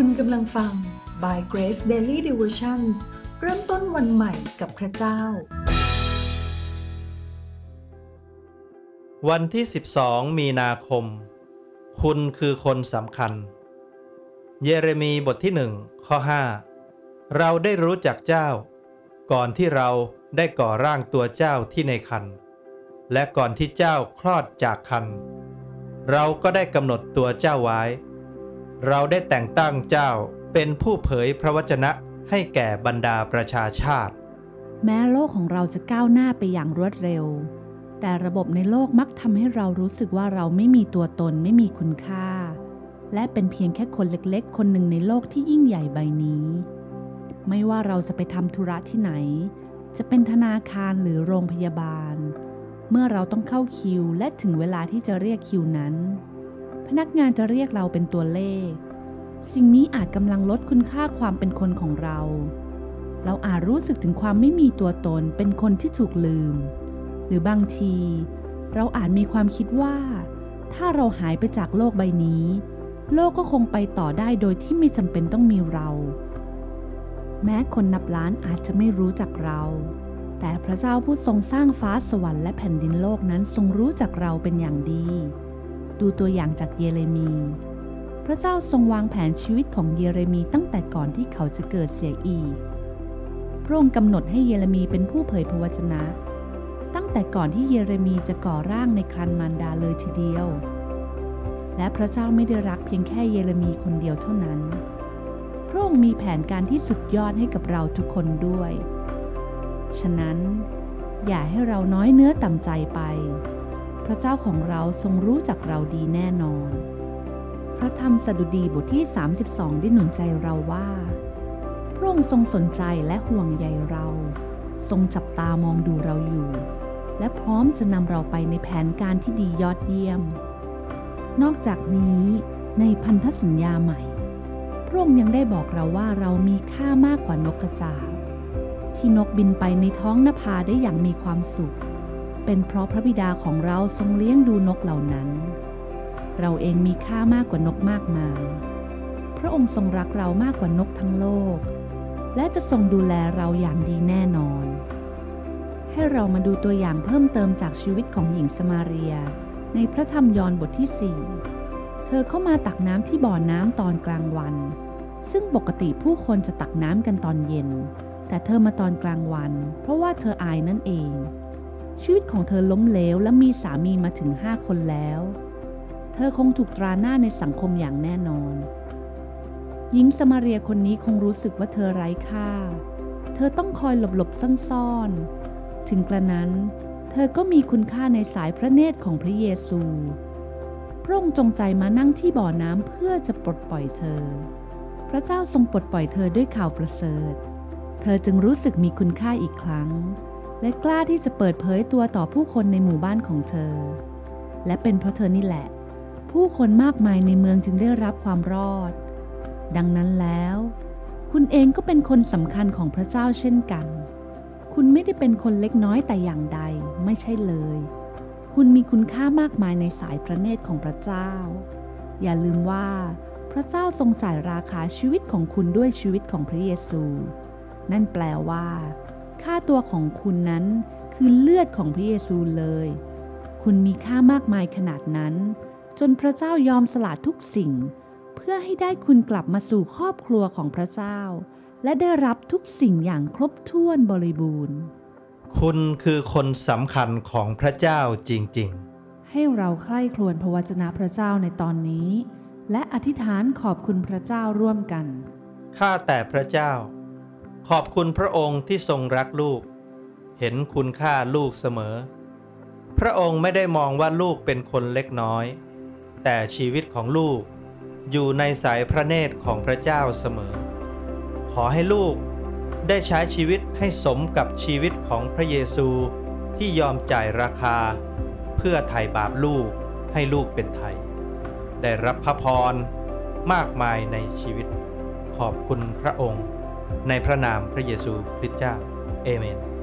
คุณกำลังฟัง By Grace Daily Devotions เริ่มต้นวันใหม่กับพระเจ้า วันที่ 12 มีนาคม คุณคือคนสำคัญ เยเรมีบทที่หนึ่งข้อ 5 เราได้รู้จักเจ้า ก่อนที่เราได้ก่อร่างตัวเจ้าที่ในคัน และก่อนที่เจ้าคลอดจากคัน เราก็ได้กำหนดตัวเจ้าไว้ เราได้แต่งตั้งเจ้าเป็นผู้เผยพระวจนะให้แก่บรรดาประชาชาติ แม้โลกของเราจะก้าวหน้าไปอย่างรวดเร็ว แต่ระบบในโลกมักทำให้เรารู้สึกว่าเราไม่มีตัวตนไม่มีคุณค่า และเป็นเพียงแค่คนเล็กๆ คนหนึ่งในโลกที่ยิ่งใหญ่ใบนี้ ไม่ว่าเราจะไปทำธุระที่ไหน จะเป็นธนาคารหรือโรงพยาบาล เมื่อเราต้องเข้าคิวและถึงเวลาที่จะเรียกคิวนั้น พนักงานจะเรียกเราเป็นตัวเลข สิ่งนี้อาจกำลังลดคุณค่าความเป็นคนของเรา เราอาจรู้สึกถึงความไม่มีตัวตนเป็นคนที่ถูกลืม หรือบางที เราอาจมีความคิดว่า ถ้าเราหายไปจากโลกใบนี้ โลกก็คงไปต่อได้โดยที่ไม่จำเป็นต้องมีเรา แม้คนนับล้านอาจจะไม่รู้จักเราแต่พระเจ้าผู้ทรงสร้างฟ้าสวรรค์และแผ่นดินโลกนั้นทรงรู้จักเราเป็นอย่างดี ดูตัวอย่างจากเยเรมี พระเจ้าทรงวางแผนชีวิตของเยเรมีตั้งแต่ก่อนที่เขาจะเกิดเสียอีก พระองค์กำหนดให้เยเรมีเป็นผู้เผยพระวจนะ ตั้งแต่ก่อนที่เยเรมีจะก่อร่างในครันมารดาเลยทีเดียว และพระเจ้าไม่ได้รักเพียงแค่เยเรมีคนเดียวเท่านั้น พระองค์มีแผนการที่สุดยอดให้กับเราทุกคนด้วย ฉะนั้น อย่าให้เราน้อยเนื้อต่ำใจไป พระเจ้าของเราทรงรู้จักเราดีแน่นอน พระธรรมสดุดีบทที่ 32 ได้หนุนใจเราว่า พระองค์ทรงสนใจและห่วงใยเรา ทรงจับตามองดูเราอยู่ และพร้อมจะนำเราไปในแผนการที่ดียอดเยี่ยม นอกจากนี้ในพันธสัญญาใหม่ พระองค์ยังได้บอกเราว่าเรามีค่ามากกว่านกกระจาบที่นกบินไปในท้องนภาได้อย่างมีความสุข เป็นเพราะพระบิดาของเราทรงเลี้ยงดูนกเหล่านั้น เราเองมีค่ามากกว่านกมากมาย พระองค์ทรงรักเรามากกว่านกทั้งโลก และจะทรงดูแลเราอย่างดีแน่นอน ให้เรามาดูตัวอย่างเพิ่มเติมจากชีวิตของหญิงสมาเรีย ในพระธรรมยอห์นบทที่ 4 เธอเข้ามาตักน้ำที่บ่อน้ำตอนกลางวัน ซึ่งปกติผู้คนจะตักน้ำกันตอนเย็น แต่เธอมาตอนกลางวัน เพราะว่าเธออายนั่นเอง ชีวิตของเธอล้มเหลวและมีสามีมาถึงห้าคนแล้ว เธอคงถูกตราหน้าในสังคมอย่างแน่นอน หญิงสมาเรียคนนี้คงรู้สึกว่าเธอไร้ค่า เธอต้องคอยหลบๆซ่อนๆ ถึงกระนั้น เธอก็มีคุณค่าในสายพระเนตรของพระเยซู พระองค์จงใจมานั่งที่บ่อน้ำเพื่อจะปลดปล่อยเธอ พระเจ้าทรงปลดปล่อยเธอด้วยข่าวประเสริฐ เธอจึงรู้สึกมีคุณค่าอีกครั้ง และกล้าที่จะเปิดเผยตัวต่อผู้คนในหมู่บ้านของเธอ และเป็นเพราะเธอนี่แหละ ผู้คนมากมายในเมืองจึงได้รับความรอด ดังนั้นแล้ว คุณเองก็เป็นคนสำคัญของพระเจ้าเช่นกัน คุณไม่ได้เป็นคนเล็กน้อยแต่อย่างใดไม่ใช่เลย คุณมีคุณค่ามากมายในสายพระเนตรของพระเจ้า อย่าลืมว่า พระเจ้าทรงจ่ายราคาชีวิตของคุณด้วยชีวิตของพระเยซู นั่นแปลว่า ค่าตัวของคุณนั้น คือเลือดของพระเยซูเลย คุณมีค่ามากมายขนาดนั้น จนพระเจ้ายอมสละทุกสิ่ง เพื่อให้ได้คุณกลับมาสู่ครอบครัวของพระเจ้า และได้รับทุกสิ่งอย่างครบถ้วนบริบูรณ์ คุณคือคนสำคัญของพระเจ้าจริงให้เราใคร่ครวญพระวจนะพระเจ้าในตอนนี้ และอธิษฐานขอบคุณพระเจ้าร่วมกันๆข้าแต่พระเจ้า ขอบคุณพระองค์ที่ทรงรักลูก เห็นคุณค่าลูกเสมอ พระองค์ไม่ได้มองว่าลูกเป็นคนเล็กน้อย แต่ชีวิตของลูกอยู่ในสายพระเนตรของพระเจ้าเสมอ ขอให้ลูกได้ใช้ชีวิตให้สมกับชีวิตของพระเยซูที่ยอมจ่ายราคา เพื่อไถ่บาปลูกให้ลูกเป็นไทย ได้รับพระพรมากมายในชีวิต ขอบคุณพระองค์ ในพระนามพระเยซูคริสต์เจ้า เอเมน